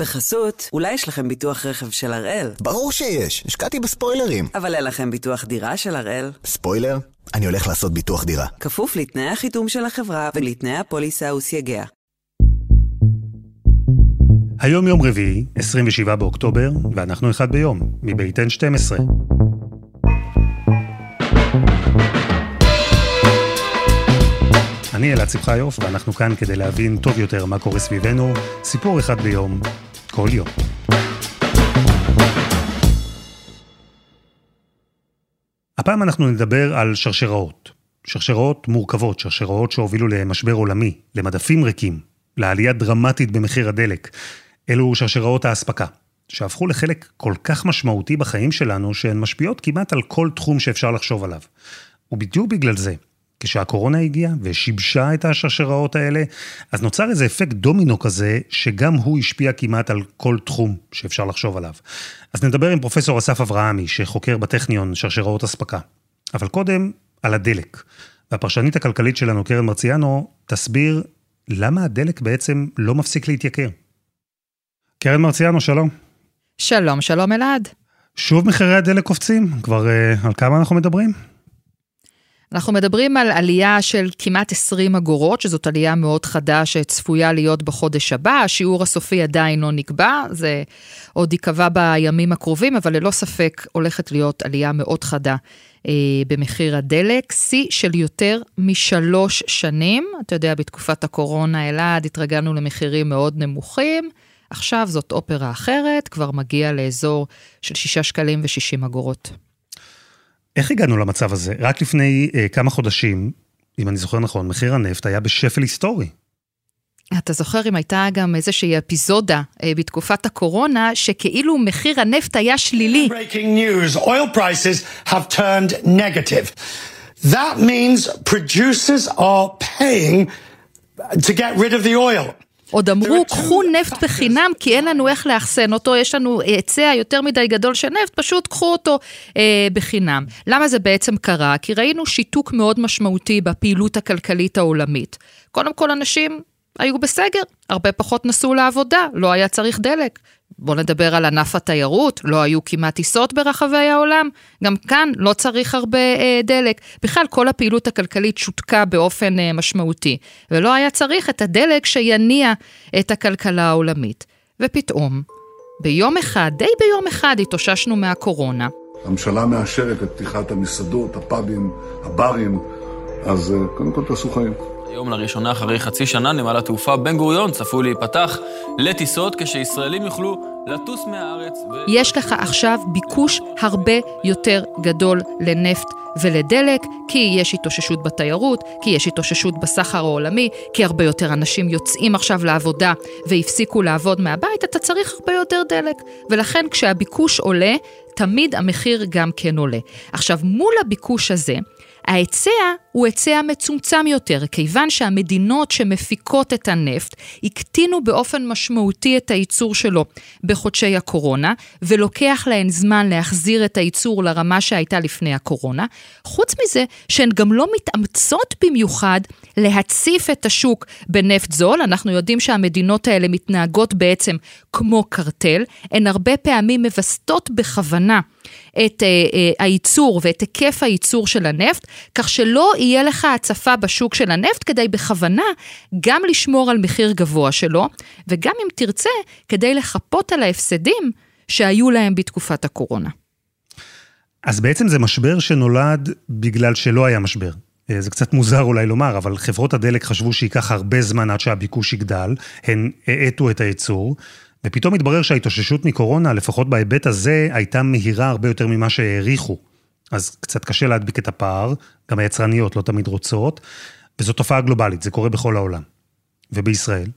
בחסות, אולי יש לכם ביטוח רכב של הראל. ברור שיש, השקעתי בספוילרים. אבל אין לכם ביטוח דירה של הראל. ספוילר? אני הולך לעשות ביטוח דירה. כפוף לתנאי החיתום של החברה ולתנאי הפוליסה וסייגיה. היום יום רביעי, 27 באוקטובר, ואנחנו אחד ביום, מבית N12. אני אלעד שמחיוף, ואנחנו כאן כדי להבין טוב יותר מה קורה סביבנו, סיפור אחד ביום, כל יום. הפעם אנחנו נדבר על שרשראות. שרשראות מורכבות, שרשראות שהובילו למשבר עולמי, למדפים ריקים, לעלייה דרמטית במחיר הדלק. אלו שרשראות האספקה, שהפכו לחלק כל כך משמעותי בחיים שלנו, שהן משפיעות כמעט על כל תחום שאפשר לחשוב עליו. ובדיוק בגלל זה, כשהקורונה הגיעה ושיבשה את השרשראות האלה, אז נוצר איזה אפקט דומינו כזה, שגם הוא השפיע כמעט על כל תחום שאפשר לחשוב עליו. אז נדבר עם פרופסור אסף אברהמי, שחוקר בטכניון שרשראות אספקה. אבל קודם, על הדלק. והפרשנית הכלכלית שלנו, קרן מרציאנו, תסביר למה הדלק בעצם לא מפסיק להתייקר. קרן מרציאנו, שלום. שלום, שלום אלעד. שוב מחירי הדלק קופצים? כבר uh, על כמה אנחנו מדברים? אנחנו מדברים על עלייה של כמעט 20 אגורות, שזאת עלייה מאוד חדה שצפויה להיות בחודש הבא. השיעור הסופי עדיין לא נקבע, זה עוד ייקבע בימים הקרובים, אבל ללא ספק הולכת להיות עלייה מאוד חדה אה, במחיר הדלק, שיא של יותר משלוש שנים. אתה יודע, בתקופת הקורונה, אלעד, התרגלנו למחירים מאוד נמוכים. עכשיו זאת אופרה אחרת, כבר מגיע לאזור של 6 שקלים ו-60 אגורות. איך הגענו למצב הזה? רק לפני אה, כמה חודשים, אם אני זוכר נכון, מחיר הנפט היה בשפל היסטורי. אתה זוכר אם הייתה גם איזושהי אפיזודה אה, בתקופת הקורונה, שכאילו מחיר הנפט היה שלילי. Breaking news, oil prices have turned negative. That means producers are paying to get rid of the oil. עוד אמרו, קחו נפט בחינם, כי אין לנו איך לאחסן אותו, יש לנו היצע יותר מדי גדול של נפט, פשוט קחו אותו אה, בחינם. למה זה בעצם קרה? כי ראינו שיתוק מאוד משמעותי בפעילות הכלכלית העולמית. קודם כל, אנשים היו בסגר, הרבה פחות נסעו לעבודה, לא היה צריך דלק. בואו נדבר על ענף התיירות, לא היו כמעט טיסות ברחבי העולם, גם כאן לא צריך הרבה אה, דלק. בכלל, כל הפעילות הכלכלית שותקה באופן אה, משמעותי, ולא היה צריך את הדלק שיניע את הכלכלה העולמית. ופתאום, ביום אחד, די ביום אחד, התאוששנו מהקורונה. הממשלה מאשרת את פתיחת המסעדות, הפאבים, הברים, אז אה, קודם כל תעשו חיים. היום לראשונה אחרי חצי שנה נמל התעופה בן גוריון צפוי להיפתח לטיסות כשישראלים יוכלו לטוס מהארץ. ו... יש לך עכשיו ביקוש הרבה יותר גדול לנפט ולדלק, כי יש התאוששות בתיירות, כי יש התאוששות בסחר העולמי, כי הרבה יותר אנשים יוצאים עכשיו לעבודה והפסיקו לעבוד מהבית, אתה צריך הרבה יותר דלק. ולכן כשהביקוש עולה, תמיד המחיר גם כן עולה. עכשיו, מול הביקוש הזה, ההיצע הוא היצע מצומצם יותר, כיוון שהמדינות שמפיקות את הנפט הקטינו באופן משמעותי את הייצור שלו בחודשי הקורונה, ולוקח להן זמן להחזיר את הייצור לרמה שהייתה לפני הקורונה. חוץ מזה, שהן גם לא מתאמצות במיוחד להציף את השוק בנפט זול. אנחנו יודעים שהמדינות האלה מתנהגות בעצם כמו קרטל, הן הרבה פעמים מווסתות בכוונה. את uh, uh, הייצור ואת היקף הייצור של הנפט, כך שלא יהיה לך הצפה בשוק של הנפט כדי בכוונה גם לשמור על מחיר גבוה שלו, וגם אם תרצה, כדי לחפות על ההפסדים שהיו להם בתקופת הקורונה. אז בעצם זה משבר שנולד בגלל שלא היה משבר. אה, זה קצת מוזר אולי לומר, אבל חברות הדלק חשבו שייקח הרבה זמן עד שהביקוש יגדל, הן האטו את הייצור, ופתאום התברר שההתאוששות מקורונה, לפחות בהיבט הזה, הייתה מהירה הרבה יותר ממה שהעריכו. אז קצת קשה להדביק את הפער, גם היצרניות לא תמיד רוצות, וזו תופעה גלובלית, זה קורה בכל העולם. ובישראל?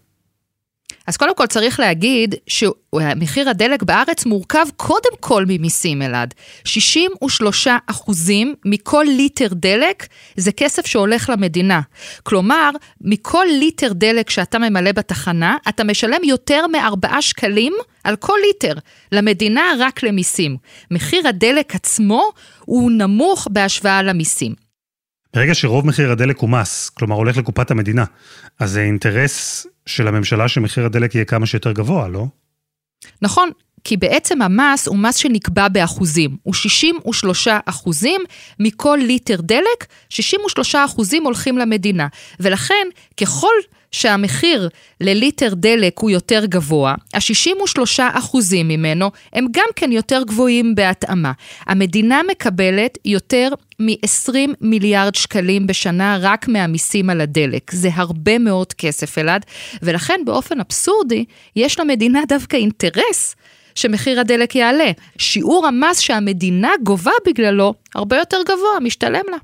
אז קודם כל צריך להגיד שמחיר הדלק בארץ מורכב קודם כל ממיסים, אלעד. 63 אחוזים מכל ליטר דלק זה כסף שהולך למדינה. כלומר, מכל ליטר דלק שאתה ממלא בתחנה, אתה משלם יותר מ-4 שקלים על כל ליטר למדינה רק למיסים. מחיר הדלק עצמו הוא נמוך בהשוואה למיסים. ברגע שרוב מחיר הדלק הוא מס, כלומר הולך לקופת המדינה, אז זה אינטרס של הממשלה שמחיר הדלק יהיה כמה שיותר גבוה, לא? נכון, כי בעצם המס הוא מס שנקבע באחוזים. הוא 63 אחוזים מכל ליטר דלק, 63 אחוזים הולכים למדינה. ולכן, ככל שהמחיר לליטר דלק הוא יותר גבוה, ה-63 אחוזים ממנו הם גם כן יותר גבוהים בהתאמה. המדינה מקבלת יותר מ-20 מיליארד שקלים בשנה רק מהמיסים על הדלק. זה הרבה מאוד כסף, אלעד, ולכן באופן אבסורדי, יש למדינה דווקא אינטרס שמחיר הדלק יעלה. שיעור המס שהמדינה גובה בגללו הרבה יותר גבוה, משתלם לה.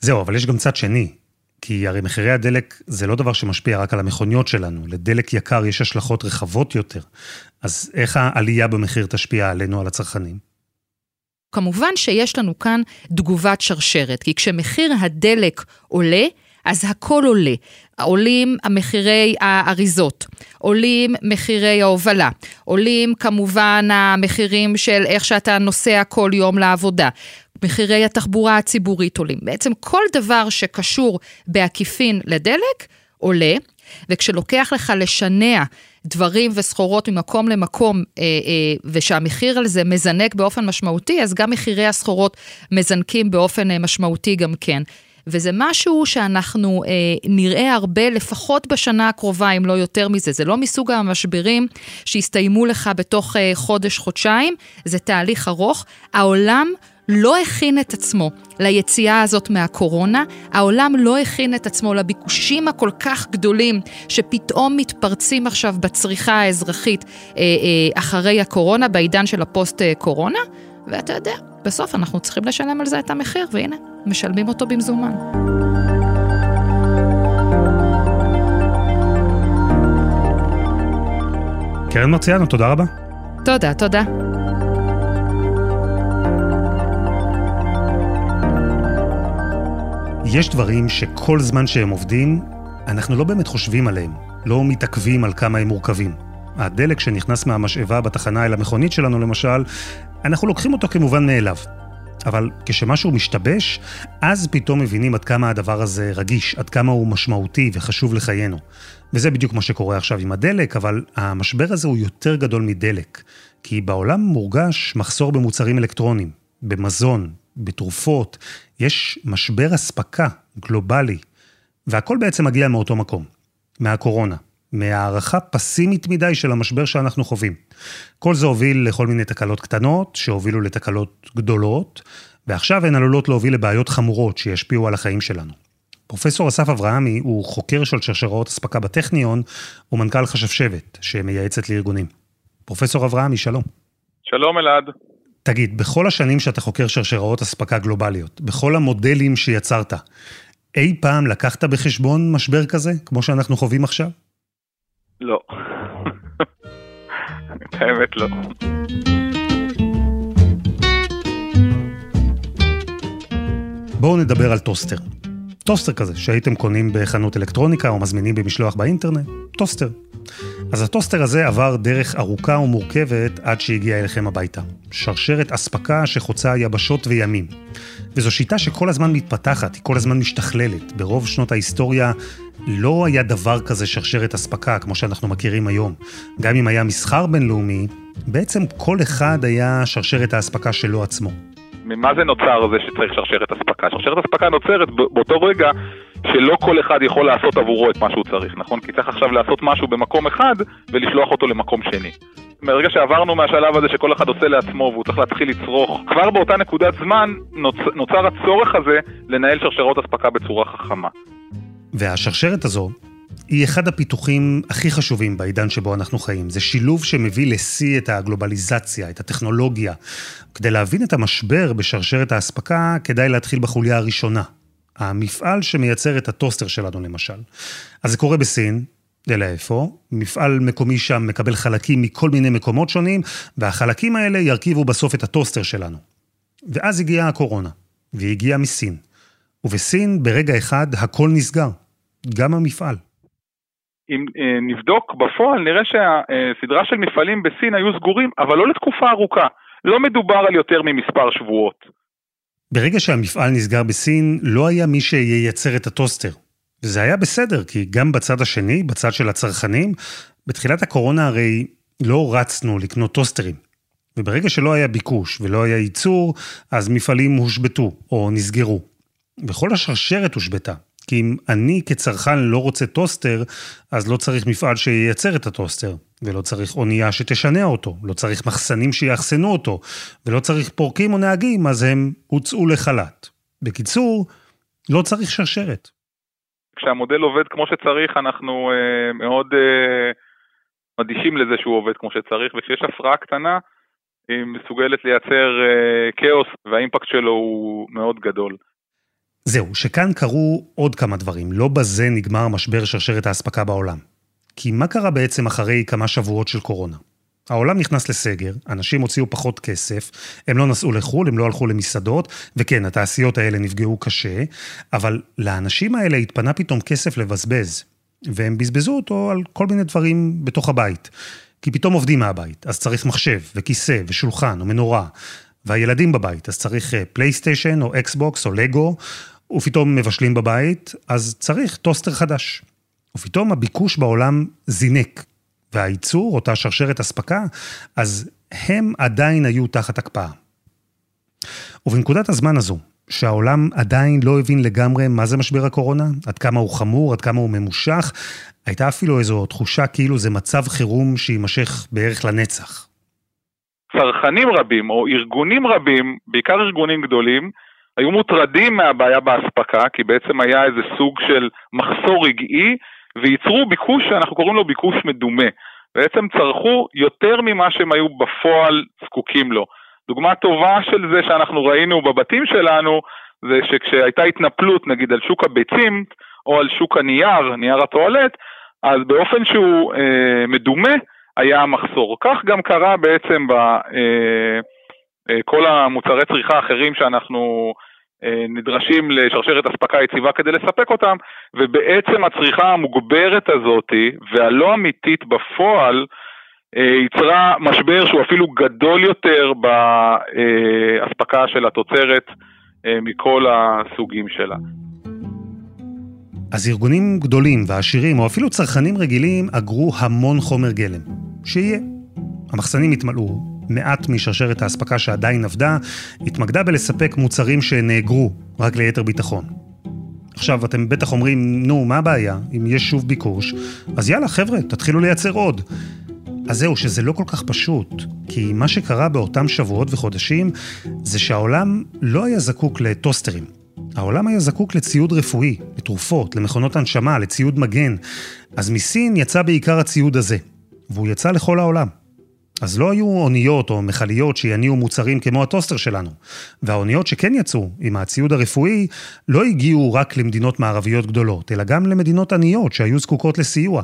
זהו, אבל יש גם צד שני. כי הרי מחירי הדלק זה לא דבר שמשפיע רק על המכוניות שלנו, לדלק יקר יש השלכות רחבות יותר. אז איך העלייה במחיר תשפיע עלינו, על הצרכנים? כמובן שיש לנו כאן תגובת שרשרת, כי כשמחיר הדלק עולה, אז הכל עולה. עולים מחירי האריזות, עולים מחירי ההובלה, עולים כמובן המחירים של איך שאתה נוסע כל יום לעבודה. מחירי התחבורה הציבורית עולים. בעצם כל דבר שקשור בעקיפין לדלק עולה, וכשלוקח לך לשנע דברים וסחורות ממקום למקום, אה, אה, ושהמחיר על זה מזנק באופן משמעותי, אז גם מחירי הסחורות מזנקים באופן אה, משמעותי גם כן. וזה משהו שאנחנו אה, נראה הרבה, לפחות בשנה הקרובה, אם לא יותר מזה. זה לא מסוג המשברים שיסתיימו לך בתוך אה, חודש-חודשיים, זה תהליך ארוך. העולם לא הכין את עצמו ליציאה הזאת מהקורונה, העולם לא הכין את עצמו לביקושים הכל כך גדולים שפתאום מתפרצים עכשיו בצריכה האזרחית אה, אה, אחרי הקורונה, בעידן של הפוסט-קורונה, ואתה יודע, בסוף אנחנו צריכים לשלם על זה את המחיר, והנה, משלמים אותו במזומן. קרן מרציאנו, תודה רבה. תודה, תודה. יש דברים שכל זמן שהם עובדים, אנחנו לא באמת חושבים עליהם, לא מתעכבים על כמה הם מורכבים. הדלק שנכנס מהמשאבה בתחנה אל המכונית שלנו למשל, אנחנו לוקחים אותו כמובן מאליו. אבל כשמשהו משתבש, אז פתאום מבינים עד כמה הדבר הזה רגיש, עד כמה הוא משמעותי וחשוב לחיינו. וזה בדיוק מה שקורה עכשיו עם הדלק, אבל המשבר הזה הוא יותר גדול מדלק. כי בעולם מורגש מחסור במוצרים אלקטרוניים, במזון, בתרופות, יש משבר אספקה גלובלי, והכל בעצם מגיע מאותו מקום, מהקורונה, מהערכה פסימית מדי של המשבר שאנחנו חווים. כל זה הוביל לכל מיני תקלות קטנות, שהובילו לתקלות גדולות, ועכשיו הן עלולות להוביל לבעיות חמורות שישפיעו על החיים שלנו. פרופסור אסף אברהמי הוא חוקר של שרשראות אספקה בטכניון, ומנכ"ל חשבשבת, שמייעצת לארגונים. פרופסור אברהמי, שלום. שלום אלעד. תגיד, בכל השנים שאתה חוקר שרשראות אספקה גלובליות, בכל המודלים שיצרת, אי פעם לקחת בחשבון משבר כזה, כמו שאנחנו חווים עכשיו? לא. האמת לא. בואו נדבר על טוסטר. טוסטר כזה, שהייתם קונים בחנות אלקטרוניקה או מזמינים במשלוח באינטרנט, טוסטר. אז הטוסטר הזה עבר דרך ארוכה ומורכבת עד שהגיע אליכם הביתה. שרשרת אספקה שחוצה יבשות וימים. וזו שיטה שכל הזמן מתפתחת, היא כל הזמן משתכללת. ברוב שנות ההיסטוריה לא היה דבר כזה שרשרת אספקה, כמו שאנחנו מכירים היום. גם אם היה מסחר בינלאומי, בעצם כל אחד היה שרשרת האספקה שלו עצמו. ממה זה נוצר זה שצריך שרשרת אספקה? שרשרת אספקה נוצרת באותו רגע שלא כל אחד יכול לעשות עבורו את מה שהוא צריך, נכון? כי צריך עכשיו לעשות משהו במקום אחד ולשלוח אותו למקום שני. מרגע שעברנו מהשלב הזה שכל אחד עושה לעצמו והוא צריך להתחיל לצרוך, כבר באותה נקודת זמן נוצ... נוצר הצורך הזה לנהל שרשרות אספקה בצורה חכמה. והשרשרת הזו היא אחד הפיתוחים הכי חשובים בעידן שבו אנחנו חיים. זה שילוב שמביא לשיא את הגלובליזציה, את הטכנולוגיה. כדי להבין את המשבר בשרשרת האספקה, כדאי להתחיל בחוליה הראשונה. המפעל שמייצר את הטוסטר שלנו למשל. אז זה קורה בסין, אלא איפה? מפעל מקומי שם מקבל חלקים מכל מיני מקומות שונים, והחלקים האלה ירכיבו בסוף את הטוסטר שלנו. ואז הגיעה הקורונה, והיא הגיעה מסין. ובסין, ברגע אחד, הכל נסגר. גם המפעל. אם אה, נבדוק בפועל, נראה שהסדרה של מפעלים בסין היו סגורים, אבל לא לתקופה ארוכה. לא מדובר על יותר ממספר שבועות. ברגע שהמפעל נסגר בסין, לא היה מי שייצר את הטוסטר. וזה היה בסדר, כי גם בצד השני, בצד של הצרכנים, בתחילת הקורונה הרי לא רצנו לקנות טוסטרים. וברגע שלא היה ביקוש ולא היה ייצור, אז מפעלים הושבתו או נסגרו. וכל השרשרת הושבתה. כי אם אני כצרכן לא רוצה טוסטר, אז לא צריך מפעל שייצר את הטוסטר, ולא צריך אונייה שתשנע אותו, לא צריך מחסנים שיאחסנו אותו, ולא צריך פורקים או נהגים, אז הם הוצאו לחל"ת. בקיצור, לא צריך שרשרת. כשהמודל עובד כמו שצריך, אנחנו אה, מאוד אה, אדישים לזה שהוא עובד כמו שצריך, וכשיש הפרעה קטנה, היא מסוגלת לייצר אה, כאוס, והאימפקט שלו הוא מאוד גדול. זהו, שכאן קרו עוד כמה דברים. לא בזה נגמר משבר שרשרת האספקה בעולם. כי מה קרה בעצם אחרי כמה שבועות של קורונה? העולם נכנס לסגר, אנשים הוציאו פחות כסף, הם לא נסעו לחו"ל, הם לא הלכו למסעדות, וכן, התעשיות האלה נפגעו קשה, אבל לאנשים האלה התפנה פתאום כסף לבזבז, והם בזבזו אותו על כל מיני דברים בתוך הבית. כי פתאום עובדים מהבית, אז צריך מחשב, וכיסא, ושולחן, ומנורה. והילדים בבית, אז צריך פלייסטיישן, או אקסבוקס, או לגו, ופתאום מבשלים בבית, אז צריך טוסטר חדש. ופתאום הביקוש בעולם זינק, והייצור, אותה שרשרת אספקה, אז הם עדיין היו תחת הקפאה. ובנקודת הזמן הזו, שהעולם עדיין לא הבין לגמרי מה זה משבר הקורונה, עד כמה הוא חמור, עד כמה הוא ממושך, הייתה אפילו איזו תחושה כאילו זה מצב חירום שיימשך בערך לנצח. צרכנים רבים או ארגונים רבים, בעיקר ארגונים גדולים, היו מוטרדים מהבעיה באספקה, כי בעצם היה איזה סוג של מחסור רגעי, וייצרו ביקוש שאנחנו קוראים לו ביקוש מדומה. בעצם צרכו יותר ממה שהם היו בפועל זקוקים לו. דוגמה טובה של זה שאנחנו ראינו בבתים שלנו, זה שכשהייתה התנפלות נגיד על שוק הביצים, או על שוק הנייר, נייר הטואלט, אז באופן שהוא אה, מדומה היה מחסור. כך גם קרה בעצם בכל אה, אה, המוצרי צריכה האחרים שאנחנו נדרשים לשרשרת אספקה יציבה כדי לספק אותם, ובעצם הצריכה המוגברת הזאת והלא אמיתית בפועל, אה, יצרה משבר שהוא אפילו גדול יותר באספקה של התוצרת אה, מכל הסוגים שלה. אז ארגונים גדולים ועשירים, או אפילו צרכנים רגילים, אגרו המון חומר גלם. שיהיה. המחסנים התמלאו, מעט משרשרת האספקה שעדיין עבדה, התמקדה בלספק מוצרים שנאגרו, רק ליתר ביטחון. עכשיו, אתם בטח אומרים, נו, מה הבעיה? אם יש שוב ביקוש, אז יאללה, חבר'ה, תתחילו לייצר עוד. אז זהו, שזה לא כל כך פשוט, כי מה שקרה באותם שבועות וחודשים, זה שהעולם לא היה זקוק לטוסטרים. העולם היה זקוק לציוד רפואי, לתרופות, למכונות הנשמה, לציוד מגן. אז מסין יצא בעיקר הציוד הזה, והוא יצא לכל העולם. אז לא היו אוניות או מכליות שיניעו מוצרים כמו הטוסטר שלנו. והאוניות שכן יצאו עם הציוד הרפואי לא הגיעו רק למדינות מערביות גדולות, אלא גם למדינות עניות שהיו זקוקות לסיוע.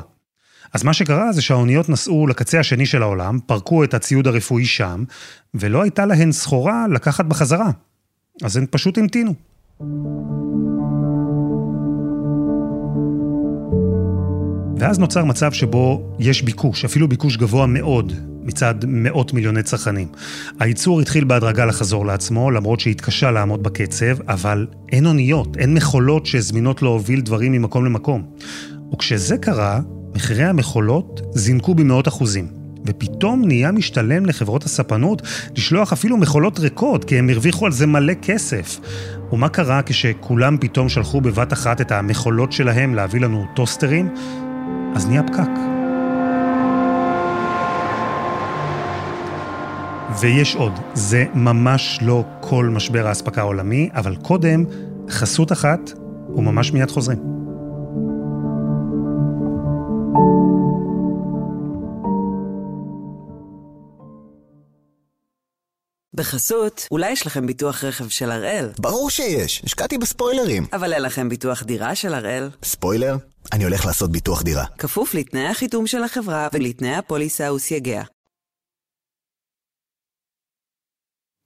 אז מה שקרה זה שהאוניות נסעו לקצה השני של העולם, פרקו את הציוד הרפואי שם, ולא הייתה להן סחורה לקחת בחזרה. אז הן פשוט המתינו. ואז נוצר מצב שבו יש ביקוש, אפילו ביקוש גבוה מאוד, מצד מאות מיליוני צרכנים. הייצור התחיל בהדרגה לחזור לעצמו, למרות שהתקשה לעמוד בקצב, אבל אין אוניות, אין מכולות שזמינות להוביל דברים ממקום למקום. וכשזה קרה, מחירי המכולות זינקו במאות אחוזים. ופתאום נהיה משתלם לחברות הספנות לשלוח אפילו מכולות ריקות, כי הם הרוויחו על זה מלא כסף. ומה קרה כשכולם פתאום שלחו בבת אחת את המכולות שלהם להביא לנו טוסטרים? אז נהיה פקק. ויש עוד, זה ממש לא כל משבר האספקה העולמי, אבל קודם, חסות אחת, וממש מיד חוזרים. בחסות, אולי יש לכם ביטוח רכב של הראל? ברור שיש, השקעתי בספוילרים. אבל אין לכם ביטוח דירה של הראל? ספוילר? אני הולך לעשות ביטוח דירה. כפוף לתנאי החיתום של החברה ולתנאי הפוליסה וסייגיה.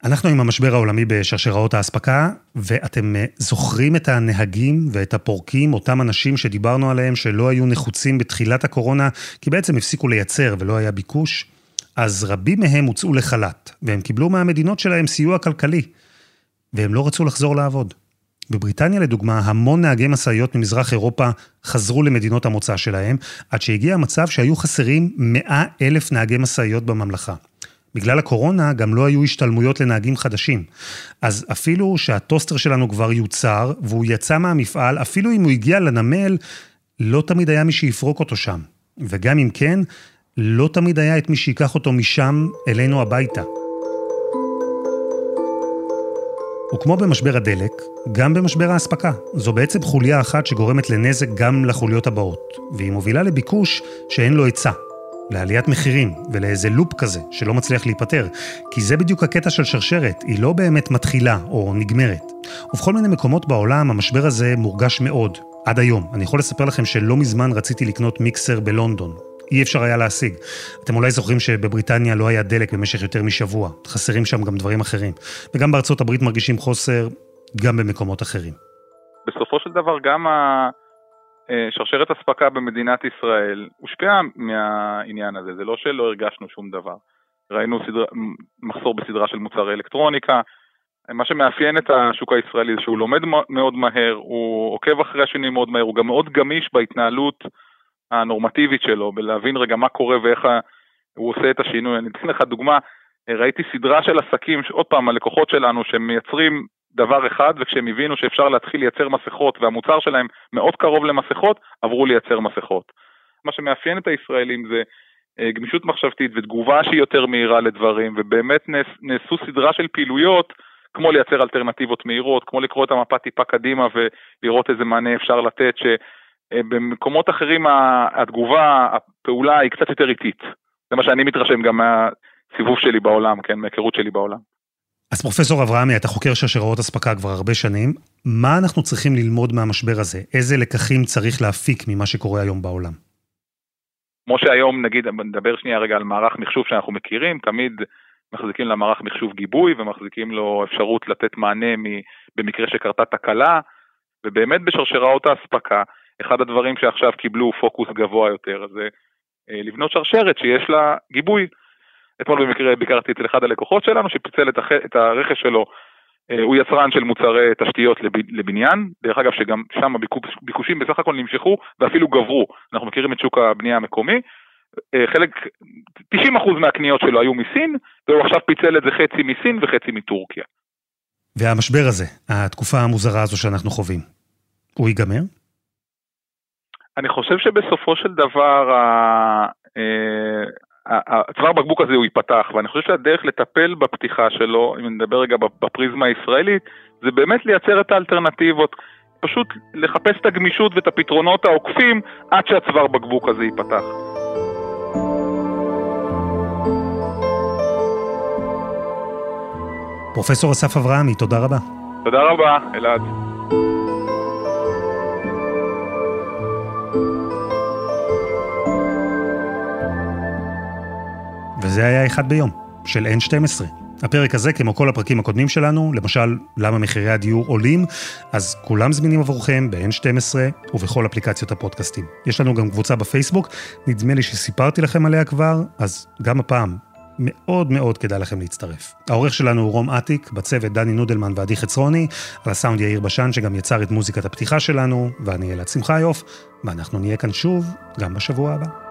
אנחנו עם המשבר העולמי בשרשראות האספקה, ואתם אה, זוכרים את הנהגים ואת הפורקים, אותם אנשים שדיברנו עליהם שלא היו נחוצים בתחילת הקורונה, כי בעצם הפסיקו לייצר ולא היה ביקוש? אז רבים מהם הוצאו לחל"ת, והם קיבלו מהמדינות שלהם סיוע כלכלי, והם לא רצו לחזור לעבוד. בבריטניה לדוגמה, המון נהגי משאיות ממזרח אירופה חזרו למדינות המוצא שלהם, עד שהגיע המצב שהיו חסרים 100 אלף נהגי משאיות בממלכה. בגלל הקורונה גם לא היו השתלמויות לנהגים חדשים. אז אפילו שהטוסטר שלנו כבר יוצר, והוא יצא מהמפעל, אפילו אם הוא הגיע לנמל, לא תמיד היה מי שיפרוק אותו שם. וגם אם כן, לא תמיד היה את מי שיקח אותו משם אלינו הביתה. וכמו במשבר הדלק, גם במשבר האספקה. זו בעצם חוליה אחת שגורמת לנזק גם לחוליות הבאות, והיא מובילה לביקוש שאין לו היצע. לעליית מחירים ולאיזה לופ כזה שלא מצליח להיפטר, כי זה בדיוק הקטע של שרשרת, היא לא באמת מתחילה או נגמרת. ובכל מיני מקומות בעולם המשבר הזה מורגש מאוד, עד היום. אני יכול לספר לכם שלא מזמן רציתי לקנות מיקסר בלונדון. אי אפשר היה להשיג. אתם אולי זוכרים שבבריטניה לא היה דלק במשך יותר משבוע, חסרים שם גם דברים אחרים. וגם בארצות הברית מרגישים חוסר, גם במקומות אחרים. בסופו של דבר גם שרשרת אספקה במדינת ישראל הושפעה מהעניין הזה, זה לא שלא הרגשנו שום דבר. ראינו סדר... מחסור בסדרה של מוצרי אלקטרוניקה, מה שמאפיין את השוק הישראלי זה שהוא לומד מאוד מהר, הוא עוקב אחרי השינויים מאוד מהר, הוא גם מאוד גמיש בהתנהלות הנורמטיבית שלו, בלהבין רגע מה קורה ואיך הוא עושה את השינוי. אני אתן לך דוגמה, ראיתי סדרה של עסקים, עוד פעם, הלקוחות שלנו, שמייצרים דבר אחד, וכשהם הבינו שאפשר להתחיל לייצר מסכות והמוצר שלהם מאוד קרוב למסכות, עברו לייצר מסכות. מה שמאפיין את הישראלים זה גמישות מחשבתית ותגובה שהיא יותר מהירה לדברים, ובאמת נעשו סדרה של פעילויות, כמו לייצר אלטרנטיבות מהירות, כמו לקרוא את המפה טיפה קדימה ולראות איזה מענה אפשר לתת, שבמקומות אחרים התגובה, הפעולה היא קצת יותר איטית. זה מה שאני מתרשם גם מהסיבוב שלי בעולם, כן, מהיכרות שלי בעולם. אז פרופסור אברהמי, אתה חוקר שרשראות אספקה כבר הרבה שנים. מה אנחנו צריכים ללמוד מהמשבר הזה? איזה לקחים צריך להפיק ממה שקורה היום בעולם? כמו שהיום, נגיד, נדבר שנייה רגע על מערך מחשוב שאנחנו מכירים, תמיד מחזיקים למערך מחשוב גיבוי ומחזיקים לו אפשרות לתת מענה במקרה שקרתה תקלה, ובאמת בשרשראות האספקה, אחד הדברים שעכשיו קיבלו פוקוס גבוה יותר זה לבנות שרשרת שיש לה גיבוי. אתמול במקרה ביקרתי אצל אחד הלקוחות שלנו שפיצל את, הח... את הרכש שלו, הוא יצרן של מוצרי תשתיות לב... לבניין, דרך אגב שגם שם הביקושים בסך הכל נמשכו ואפילו גברו, אנחנו מכירים את שוק הבנייה המקומי, חלק, 90% מהקניות שלו היו מסין, והוא עכשיו פיצל את זה חצי מסין וחצי מטורקיה. והמשבר הזה, התקופה המוזרה הזו שאנחנו חווים, הוא ייגמר? אני חושב שבסופו של דבר, הצוואר בקבוק הזה הוא ייפתח, ואני חושב שהדרך לטפל בפתיחה שלו, אם נדבר רגע בפריזמה הישראלית, זה באמת לייצר את האלטרנטיבות, פשוט לחפש את הגמישות ואת הפתרונות העוקפים עד שהצוואר בקבוק הזה ייפתח. פרופסור אסף אברהמי, תודה רבה. תודה רבה, אלעד. וזה היה אחד ביום, של N12. הפרק הזה, כמו כל הפרקים הקודמים שלנו, למשל, למה מחירי הדיור עולים, אז כולם זמינים עבורכם ב-N12 ובכל אפליקציות הפודקאסטים. יש לנו גם קבוצה בפייסבוק, נדמה לי שסיפרתי לכם עליה כבר, אז גם הפעם, מאוד מאוד כדאי לכם להצטרף. העורך שלנו הוא רום אטיק, בצוות דני נודלמן ועדי חצרוני, על הסאונד יאיר בשן שגם יצר את מוזיקת הפתיחה שלנו, ואני אלעד שמחיוף, ואנחנו נהיה כאן שוב, גם בשבוע הבא.